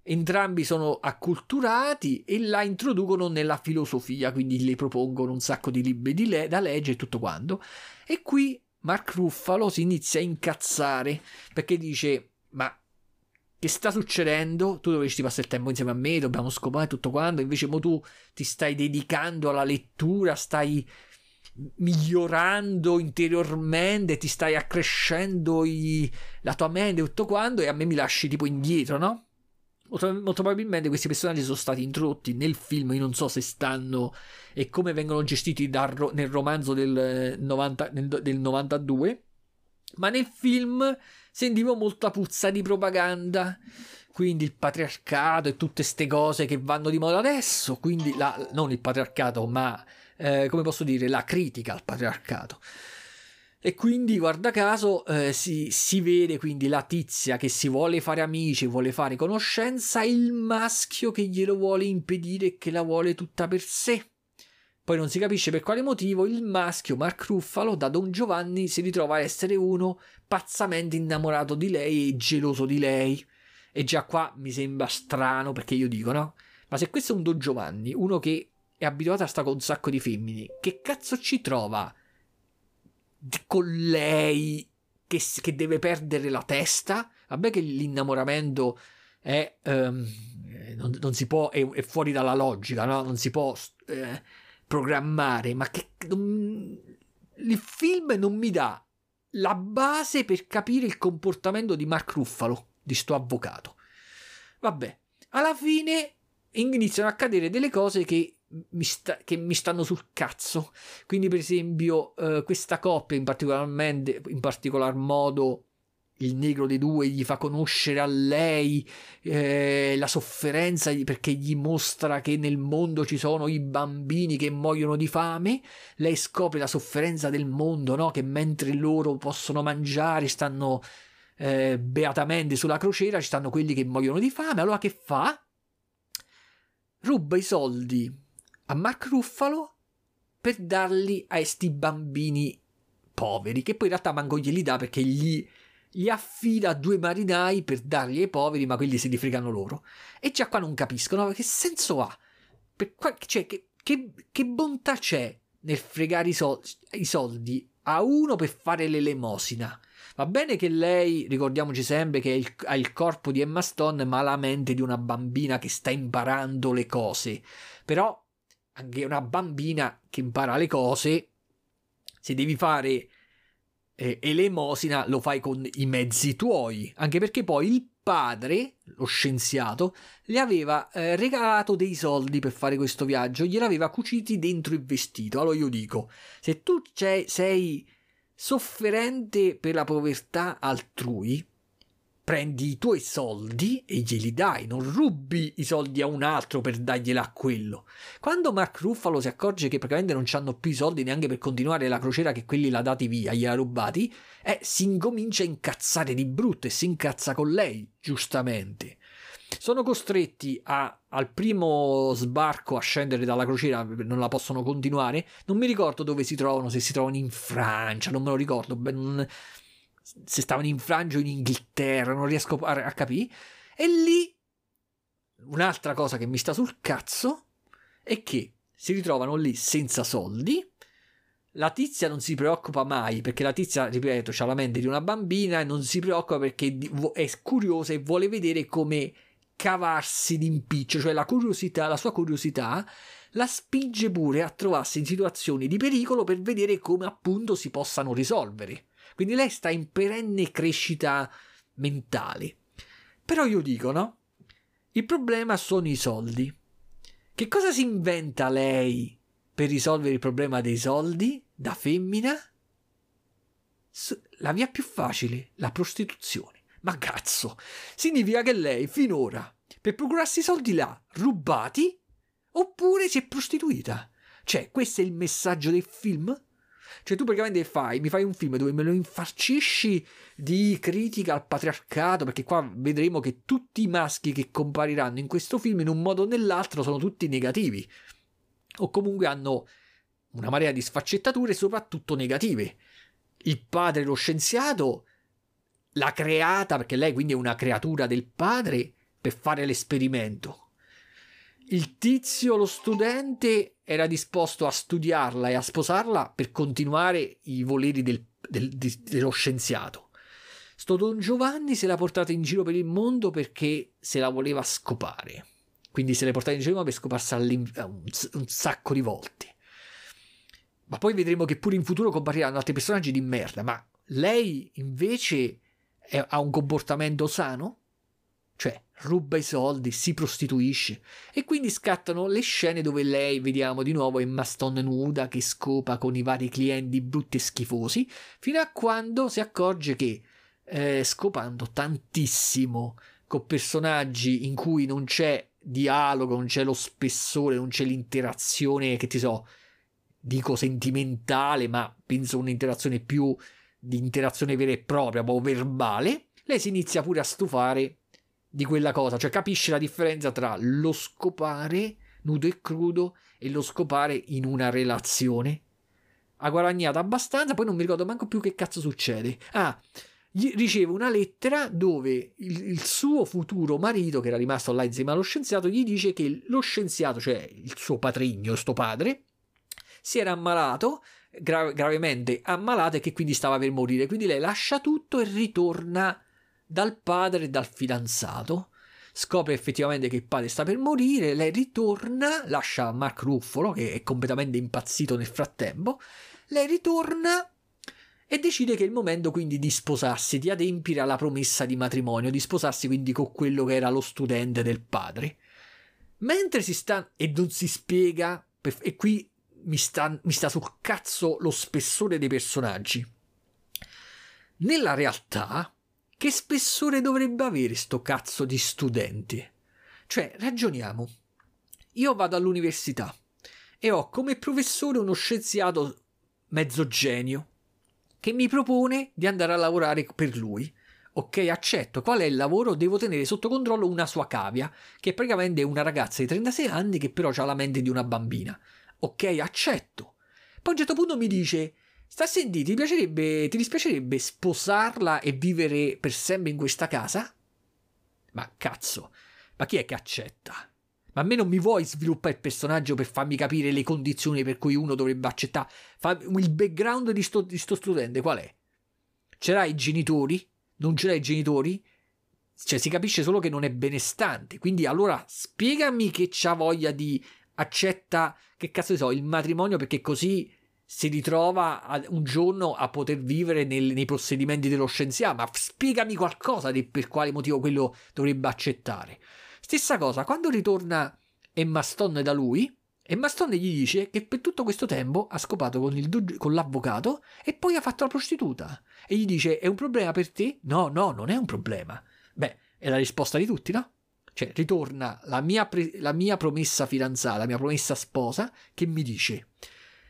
Entrambi sono acculturati e la introducono nella filosofia, quindi le propongono un sacco di libri le- da leggere e tutto quanto. E qui Mark Ruffalo si inizia a incazzare perché dice: Ma che sta succedendo? Tu dovresti passare il tempo insieme a me, dobbiamo scopare tutto quanto. Invece, mo tu ti stai dedicando alla lettura, stai migliorando interiormente, ti stai accrescendo i... la tua mente, tutto quanto, e a me mi lasci tipo indietro, no? Molto, probabilmente questi personaggi sono stati introdotti nel film, io non so se stanno e come vengono gestiti dal, nel romanzo del, 90, del 92, ma nel film sentivo molta puzza di propaganda quindi il patriarcato e tutte queste cose che vanno di moda adesso, quindi la, non il patriarcato, ma eh, come posso dire, la critica al patriarcato. E quindi, guarda caso, eh, si, si, vede quindi la tizia che si vuole fare amici, vuole fare conoscenza, il maschio che glielo vuole impedire e che la vuole tutta per sé. Poi non si capisce per quale motivo il maschio Mark Ruffalo da Don Giovanni si ritrova a essere uno pazzamente innamorato di lei e geloso di lei. E già qua mi sembra strano perché io dico, no? Ma se questo è un Don Giovanni, uno che è abituato a stare con un sacco di femmine, che cazzo ci trova? Con lei che, che, deve perdere la testa. Vabbè che l'innamoramento è, um, non, non, si può, è, è, fuori dalla logica, no? non si può eh, programmare, ma che non, il film non mi dà la base per capire il comportamento di Mark Ruffalo, di sto avvocato. Vabbè, alla fine iniziano a accadere delle cose che mi, sta, che mi stanno sul cazzo. Quindi, per esempio, eh, questa coppia, in, in particolar modo il negro dei due gli fa conoscere a lei eh, la sofferenza perché gli mostra che nel mondo ci sono i bambini che muoiono di fame. Lei scopre la sofferenza del mondo, no? che mentre loro possono mangiare, stanno eh, beatamente sulla crociera, ci stanno quelli che muoiono di fame. Allora che fa? Ruba i soldi a Mark Ruffalo per darli a questi bambini poveri, che poi in realtà manco glieli dà perché gli gli affida due marinai per dargli ai poveri, ma quelli se li fregano loro. E già qua non capiscono che senso ha. Qua, cioè, che, che, che, bontà c'è nel fregare i soldi, i soldi a uno per fare l'elemosina. Va bene che lei, ricordiamoci sempre che ha il corpo di Emma Stone, ma la mente di una bambina che sta imparando le cose. Però anche una bambina che impara le cose, se devi fare eh, elemosina lo fai con i mezzi tuoi, anche perché poi il padre, lo scienziato, le aveva eh, regalato dei soldi per fare questo viaggio, gliel'aveva cuciti dentro il vestito. Allora io dico, se tu sei sofferente per la povertà altrui, prendi i tuoi soldi e glieli dai, non rubi i soldi a un altro per darglieli a quello. Quando Mark Ruffalo si accorge che praticamente non hanno più i soldi neanche per continuare la crociera che quelli l'ha dati via, gliela rubati, eh, si incomincia a incazzare di brutto e si incazza con lei, giustamente. Sono costretti a, al primo sbarco a scendere dalla crociera, non la possono continuare. Non mi ricordo dove si trovano, se si trovano in Francia, non me lo ricordo. Beh, non, se stavano in Francia o in Inghilterra, non riesco a, a capire. E lì un'altra cosa che mi sta sul cazzo è che si ritrovano lì senza soldi. La tizia non si preoccupa mai perché la tizia, ripeto, ha la mente di una bambina e non si preoccupa perché è curiosa e vuole vedere come cavarsi d'impiccio, cioè la curiosità, la sua curiosità la spinge pure a trovarsi in situazioni di pericolo per vedere come appunto si possano risolvere. Quindi lei sta in perenne crescita mentale. Però io dico, no? Il problema sono i soldi. Che cosa si inventa lei per risolvere il problema dei soldi da femmina? La via più facile, la prostituzione. Ma cazzo, significa che lei finora, per procurarsi i soldi là, rubati, oppure si è prostituita. Cioè, questo è il messaggio del film? Cioè, tu praticamente fai, mi fai un film dove me lo infarcisci di critica al patriarcato, perché qua vedremo che tutti i maschi che compariranno in questo film, in un modo o nell'altro, sono tutti negativi. O comunque hanno una marea di sfaccettature, soprattutto negative. Il padre, lo scienziato, l'ha creata, perché lei quindi è una creatura del padre, per fare l'esperimento il tizio, lo studente, era disposto a studiarla e a sposarla per continuare i voleri del, del, dello scienziato. Sto Don Giovanni se l'ha portata in giro per il mondo perché se la voleva scopare. Quindi se l'è portata in giro per scoparsi un, un sacco di volte. Ma poi vedremo che pure in futuro compariranno altri personaggi di merda. Ma lei invece è, ha un comportamento sano? Cioè, ruba i soldi, si prostituisce. E quindi scattano le scene dove lei, vediamo di nuovo Emma Stone nuda che scopa con i vari clienti brutti e schifosi, fino a quando si accorge che eh, scopando tantissimo con personaggi in cui non c'è dialogo, non c'è lo spessore, non c'è l'interazione che ti so, dico sentimentale, ma penso un'interazione più di interazione vera e propria, proprio verbale, lei si inizia pure a stufare di quella cosa, cioè capisce la differenza tra lo scopare nudo e crudo e lo scopare in una relazione. Ha guadagnato abbastanza, poi non mi ricordo manco più che cazzo succede. Ah, riceve una lettera dove il, il, suo futuro marito, che era rimasto là insieme allo scienziato, gli dice che lo scienziato, cioè il suo patrigno, sto padre, si era ammalato, gra- gravemente ammalato e che quindi stava per morire. Quindi lei lascia tutto e ritorna dal padre e dal fidanzato. Scopre effettivamente che il padre sta per morire, lei ritorna, lascia Mark Ruffolo che è completamente impazzito nel frattempo, lei ritorna e decide che è il momento quindi di sposarsi, di adempiere alla promessa di matrimonio, di sposarsi quindi con quello che era lo studente del padre. Mentre si sta e non si spiega, e qui mi sta, mi sta sul cazzo lo spessore dei personaggi. Nella realtà, che spessore dovrebbe avere sto cazzo di studenti? Cioè, ragioniamo. Io vado all'università e ho come professore uno scienziato mezzo genio che mi propone di andare a lavorare per lui. Ok, accetto. Qual è il lavoro? Devo tenere sotto controllo una sua cavia, che praticamente è una ragazza di 36 anni che però ha la mente di una bambina. Ok, accetto. Poi a un certo punto mi dice: Sta a sentire, ti piacerebbe, ti dispiacerebbe sposarla e vivere per sempre in questa casa? Ma cazzo, ma chi è che accetta? Ma a me non mi vuoi sviluppare il personaggio per farmi capire le condizioni per cui uno dovrebbe accettare? Il background di sto, di sto studente qual è? Ce i genitori? Non ce i genitori? Cioè si capisce solo che non è benestante. Quindi allora spiegami che c'ha voglia di accetta, che cazzo ne so, il matrimonio perché così si ritrova un giorno a poter vivere nel, nei possedimenti dello scienziato, ma spiegami qualcosa di per quale motivo quello dovrebbe accettare. Stessa cosa, quando ritorna Emma Stone da lui, Emma Stone gli dice che per tutto questo tempo ha scopato con, il, con l'avvocato e poi ha fatto la prostituta. E gli dice: È un problema per te? No, no, non è un problema. Beh, è la risposta di tutti, no? Cioè, ritorna la mia, pre- la mia promessa fidanzata, la mia promessa sposa, che mi dice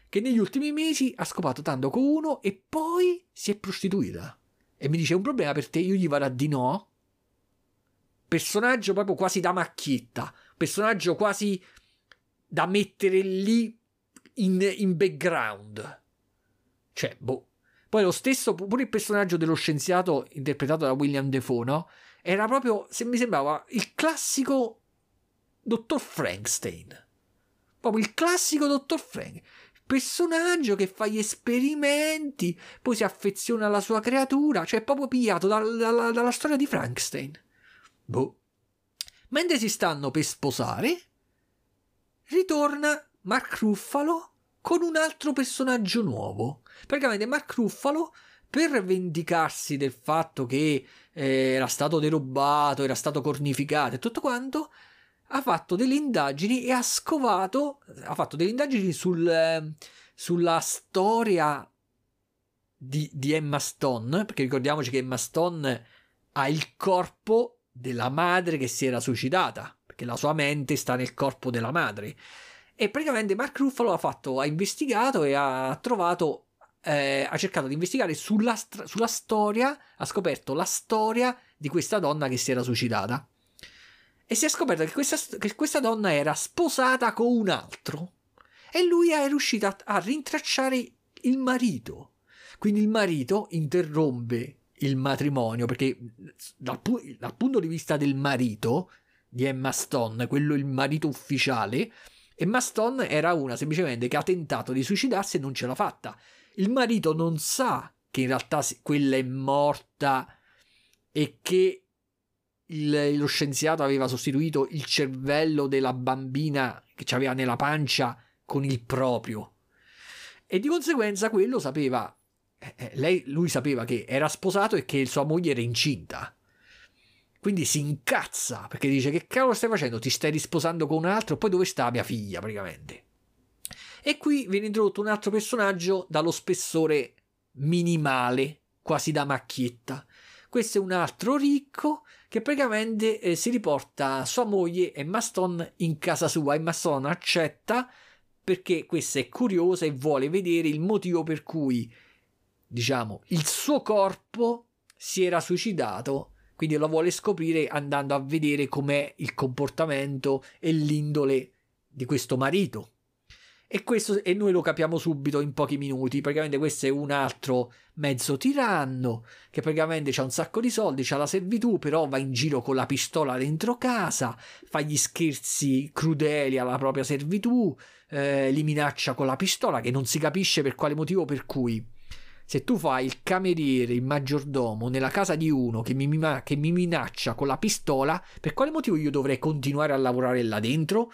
che negli ultimi mesi ha scopato tanto con uno e poi si è prostituita. E mi dice: un problema per te? Io gli vado a di no. Personaggio proprio quasi da macchietta. Personaggio quasi da mettere lì in, in background. Cioè, boh. Poi lo stesso, pure il personaggio dello scienziato interpretato da William Defoe, no? Era proprio, se mi sembrava, il classico Dottor Frankenstein. Proprio il classico Dottor Frank personaggio che fa gli esperimenti, poi si affeziona alla sua creatura, cioè proprio pigliato dalla, dalla, dalla storia di Frankenstein. Boh. Mentre si stanno per sposare, ritorna Mark Ruffalo con un altro personaggio nuovo. Praticamente Mark Ruffalo, per vendicarsi del fatto che eh, era stato derubato, era stato cornificato e tutto quanto, ha fatto delle indagini e ha scovato, ha fatto delle indagini sul, eh, sulla storia di, di, Emma Stone, perché ricordiamoci che Emma Stone ha il corpo della madre che si era suicidata, perché la sua mente sta nel corpo della madre. E praticamente Mark Ruffalo ha, fatto, ha investigato e ha trovato, eh, ha cercato di investigare sulla, sulla storia, ha scoperto la storia di questa donna che si era suicidata e si è scoperto che questa, che questa donna era sposata con un altro e lui è riuscito a, a rintracciare il marito. Quindi il marito interrompe il matrimonio perché dal, dal, punto di vista del marito di Emma Stone, quello il marito ufficiale, Emma Stone era una semplicemente che ha tentato di suicidarsi e non ce l'ha fatta. Il marito non sa che in realtà quella è morta e che il, lo scienziato aveva sostituito il cervello della bambina che aveva nella pancia con il proprio. E di conseguenza quello sapeva, eh, eh, lei, lui sapeva che era sposato e che sua moglie era incinta. Quindi si incazza perché dice: Che cavolo stai facendo? Ti stai risposando con un altro? Poi dove sta mia figlia, praticamente? E qui viene introdotto un altro personaggio dallo spessore minimale, quasi da macchietta. Questo è un altro ricco che praticamente eh, si riporta sua moglie Emma Stone in casa sua. Emma Stone accetta perché questa è curiosa e vuole vedere il motivo per cui, diciamo, il suo corpo si era suicidato. Quindi lo vuole scoprire andando a vedere com'è il comportamento e l'indole di questo marito. E, questo, e noi lo capiamo subito in pochi minuti. Praticamente questo è un altro mezzo tiranno che praticamente ha un sacco di soldi, ha la servitù, però va in giro con la pistola dentro casa, fa gli scherzi crudeli alla propria servitù, eh, li minaccia con la pistola che non si capisce per quale motivo per cui se tu fai il cameriere, il maggiordomo nella casa di uno che mi, che mi minaccia con la pistola, per quale motivo io dovrei continuare a lavorare là dentro?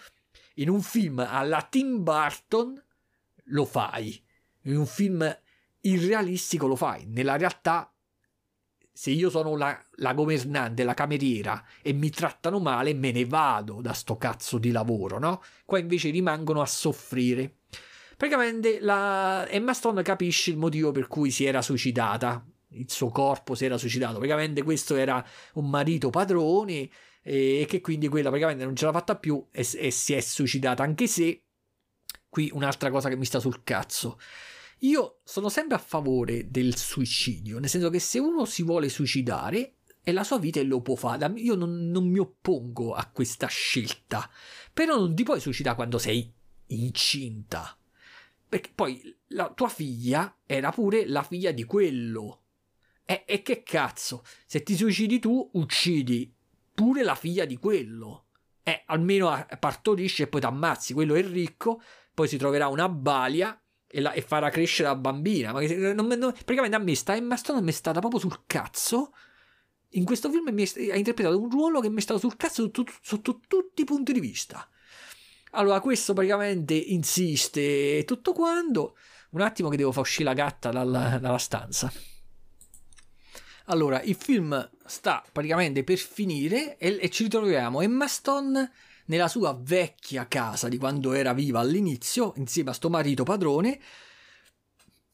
In un film alla Tim Burton lo fai, in un film irrealistico lo fai, nella realtà se io sono la, la, governante, la cameriera e mi trattano male, me ne vado da sto cazzo di lavoro, no? Qua invece rimangono a soffrire. Praticamente la Emma Stone capisce il motivo per cui si era suicidata. Il suo corpo si era suicidato. Praticamente questo era un marito padrone e che quindi quella praticamente non ce l'ha fatta più e, e si è suicidata. Anche se qui un'altra cosa che mi sta sul cazzo. Io sono sempre a favore del suicidio, nel senso che se uno si vuole suicidare è la sua vita e lo può fare. Io non, non mi oppongo a questa scelta, però non ti puoi suicidare quando sei incinta. Perché poi la tua figlia era pure la figlia di quello. E, e che cazzo, se ti suicidi tu, uccidi pure la figlia di quello. Eh, almeno partorisce e poi ti ammazzi. Quello è ricco, poi si troverà una balia e, la, e farà crescere la bambina. Ma non, non, praticamente a me sta Emma Stone mi è stata proprio sul cazzo. In questo film è, ha interpretato un ruolo che mi è stato sul cazzo sotto, sotto tutti i punti di vista. Allora, questo praticamente insiste tutto quando. Un attimo che devo far uscire la gatta dalla, dalla stanza. Allora, il film sta praticamente per finire e, e ci ritroviamo Emma Stone nella sua vecchia casa di quando era viva all'inizio, insieme a sto marito padrone.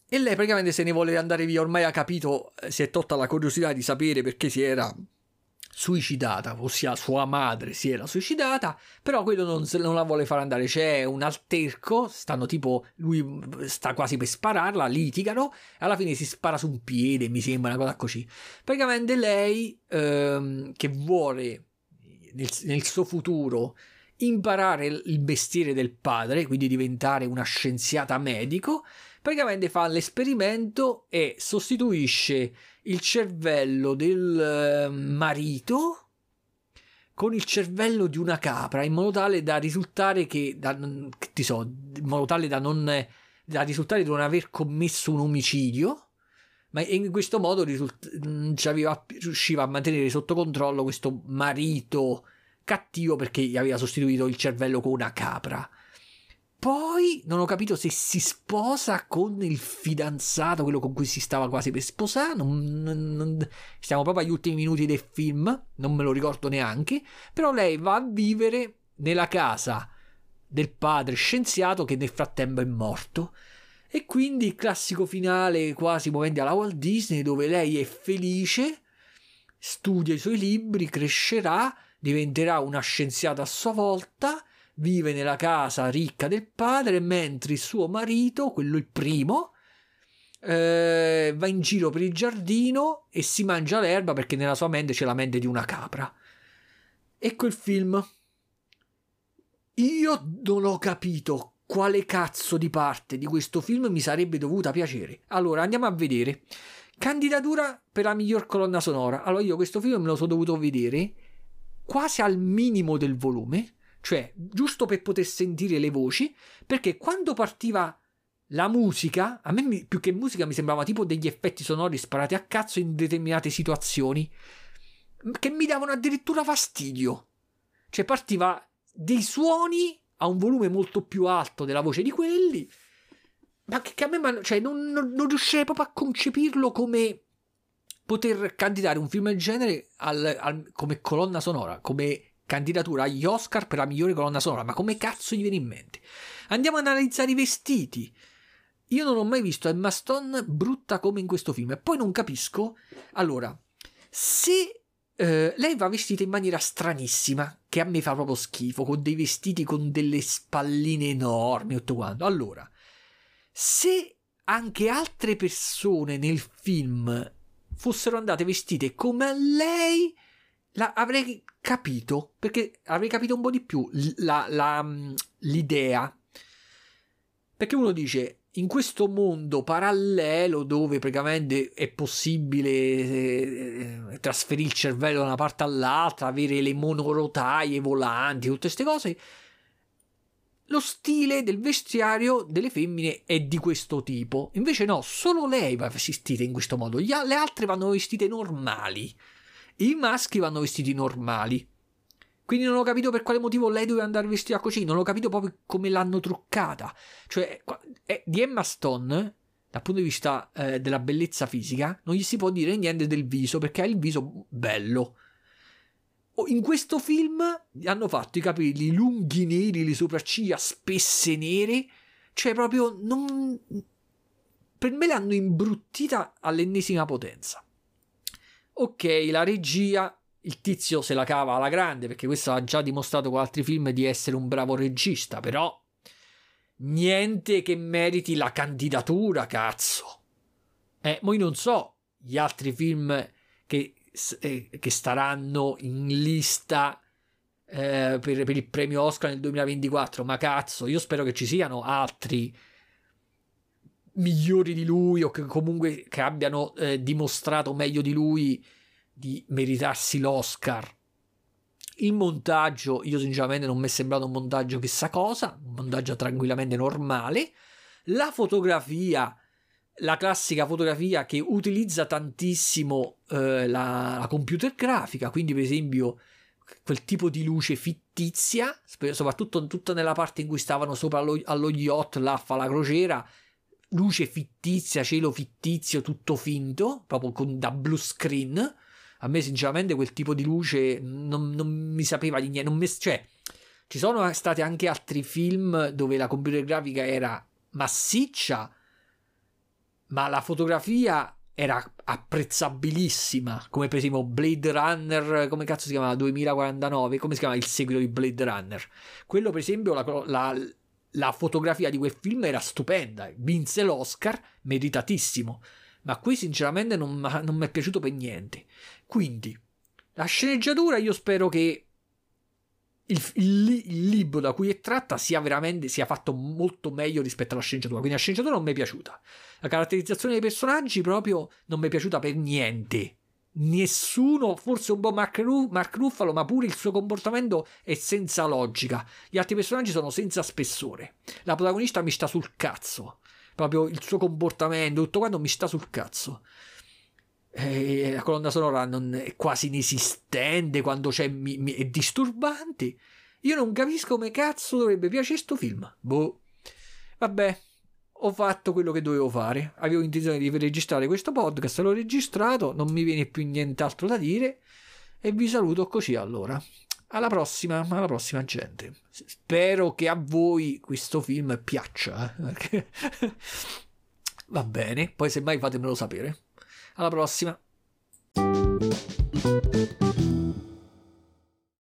E lei praticamente se ne vuole andare via, ormai ha capito, eh, si è tolta la curiosità di sapere perché si era suicidata, ossia sua madre si era suicidata, però quello non, non, la vuole far andare, c'è un alterco, stanno tipo, lui sta quasi per spararla, litigano, alla fine si spara su un piede, mi sembra una cosa così. Praticamente lei ehm, che vuole nel, nel suo futuro imparare il mestiere del padre, quindi diventare una scienziata medico, praticamente fa l'esperimento e sostituisce il cervello del eh, marito con il cervello di una capra in modo tale da risultare che, da, che so, in modo tale da non da risultare di non aver commesso un omicidio ma in questo modo risult- riusciva a mantenere sotto controllo questo marito cattivo perché gli aveva sostituito il cervello con una capra. Poi non ho capito se si sposa con il fidanzato, quello con cui si stava quasi per sposare. Non, non, non, stiamo proprio agli ultimi minuti del film, non me lo ricordo neanche. Però lei va a vivere nella casa del padre scienziato che nel frattempo è morto. E quindi il classico finale quasi movente alla Walt Disney dove lei è felice, studia i suoi libri, crescerà, diventerà una scienziata a sua volta vive nella casa ricca del padre, mentre il suo marito, quello il primo, eh, va in giro per il giardino e si mangia l'erba perché nella sua mente c'è la mente di una capra. Ecco il film. Io non ho capito quale cazzo di parte di questo film mi sarebbe dovuta piacere. Allora andiamo a vedere. Candidatura per la miglior colonna sonora. Allora io questo film me lo sono dovuto vedere quasi al minimo del volume cioè giusto per poter sentire le voci, perché quando partiva la musica, a me più che musica mi sembrava tipo degli effetti sonori sparati a cazzo in determinate situazioni, che mi davano addirittura fastidio. Cioè partiva dei suoni a un volume molto più alto della voce di quelli, ma che, che a me cioè, non, non, non riuscirei proprio a concepirlo come poter candidare un film del genere al, al, come colonna sonora, come candidatura agli Oscar per la migliore colonna sonora. Ma come cazzo gli viene in mente? Andiamo ad analizzare i vestiti. Io non ho mai visto Emma Stone brutta come in questo film. E poi non capisco. Allora, se eh, lei va vestita in maniera stranissima, che a me fa proprio schifo, con dei vestiti con delle spalline enormi, tutto quanto. Allora, se anche altre persone nel film fossero andate vestite come lei, la, avrei capito, perché avrei capito un po' di più la, la, mm, l'idea. Perché uno dice, in questo mondo parallelo dove praticamente è possibile eh, trasferire il cervello da una parte all'altra, avere le monorotaie volanti, tutte queste cose, lo stile del vestiario delle femmine è di questo tipo. Invece no, solo lei va vestita in questo modo, le altre vanno vestite normali. I maschi vanno vestiti normali. Quindi non ho capito per quale motivo lei doveva andare vestita così, non ho capito proprio come l'hanno truccata. Cioè, di Emma Stone, dal punto di vista eh, della bellezza fisica, non gli si può dire niente del viso perché ha il viso bello. In questo film hanno fatto i capelli lunghi neri, le sopracciglia spesse nere, cioè proprio non... Per me l'hanno imbruttita all'ennesima potenza. Ok, la regia, il tizio se la cava alla grande perché questo ha già dimostrato con altri film di essere un bravo regista, però niente che meriti la candidatura, cazzo. Eh, ma io non so gli altri film che, eh, che staranno in lista eh, per, per, il premio Oscar nel 2024, ma cazzo, io spero che ci siano altri migliori di lui o che comunque che abbiano eh, dimostrato meglio di lui di meritarsi l'Oscar il montaggio, io sinceramente non mi è sembrato un montaggio chissà cosa, un montaggio tranquillamente normale. La fotografia, la classica fotografia che utilizza tantissimo eh, la, la computer grafica, quindi per esempio quel tipo di luce fittizia, soprattutto tutta nella parte in cui stavano sopra allo, allo yacht, là fa la crociera, luce fittizia, cielo fittizio, tutto finto, proprio con, da blue screen a me sinceramente quel tipo di luce non, non mi sapeva di niente, mi, cioè ci sono stati anche altri film dove la computer grafica era massiccia, ma la fotografia era apprezzabilissima, come per esempio Blade Runner, come cazzo si chiama? 2049, come si chiama il seguito di Blade Runner? Quello per esempio, la, la, la fotografia di quel film era stupenda, vinse l'Oscar, meritatissimo, ma qui sinceramente non, non mi è piaciuto per niente. Quindi, la sceneggiatura io spero che il, il, il, libro da cui è tratta sia veramente sia fatto molto meglio rispetto alla sceneggiatura. Quindi la sceneggiatura non mi è piaciuta. La caratterizzazione dei personaggi proprio non mi è piaciuta per niente. Nessuno, forse un po' Mark, Ru- Mark Ruffalo, ma pure il suo comportamento è senza logica. Gli altri personaggi sono senza spessore. La protagonista mi sta sul cazzo. Proprio il suo comportamento, tutto quanto mi sta sul cazzo eh, la colonna sonora è quasi inesistente quando c'è mi, mi, è disturbante io non capisco come cazzo dovrebbe piacere sto film boh vabbè ho fatto quello che dovevo fare avevo intenzione di registrare questo podcast l'ho registrato non mi viene più nient'altro da dire e vi saluto così allora alla prossima alla prossima gente spero che a voi questo film piaccia eh? <laughs> va bene poi semmai fatemelo sapere alla prossima.